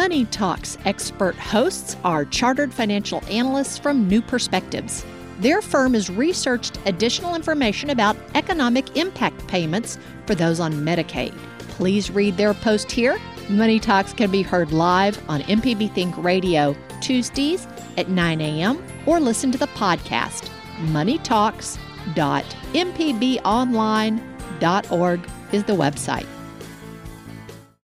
Money Talks expert hosts are chartered financial analysts from New Perspectives. Their firm has researched additional information about economic impact payments for those on Medicaid. Please read their post here. Money Talks can be heard live on MPB Think Radio Tuesdays at 9 a.m. or listen to the podcast moneytalks.mpbonline.org is the website.